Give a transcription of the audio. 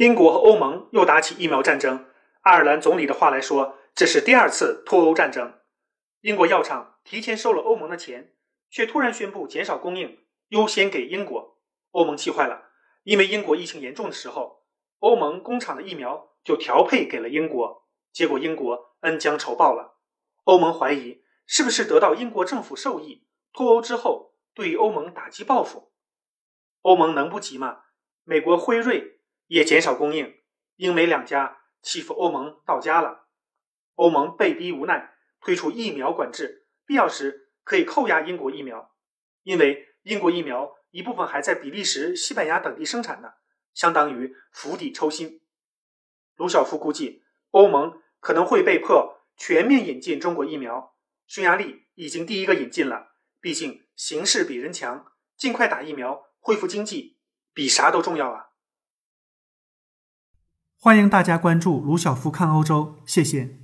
英国和欧盟又打起疫苗战争。爱尔兰总理的话来说，这是第二次脱欧战争。英国药厂提前收了欧盟的钱，却突然宣布减少供应，优先给英国。欧盟气坏了，因为英国疫情严重的时候，欧盟工厂的疫苗就调配给了英国，结果英国恩将仇报了。欧盟怀疑是不是得到英国政府授意，脱欧之后对欧盟打击报复。欧盟能不急吗？美国辉瑞也减少供应，英美两家欺负欧盟到家了。欧盟被逼无奈，推出疫苗管制，必要时可以扣押英国疫苗，因为英国疫苗一部分还在比利时、西班牙等地生产呢，相当于釜底抽薪。卢晓夫估计，欧盟可能会被迫全面引进中国疫苗。匈牙利已经第一个引进了，毕竟形势比人强，尽快打疫苗。恢复经济比啥都重要啊！欢迎大家关注卢晓夫看欧洲，谢谢。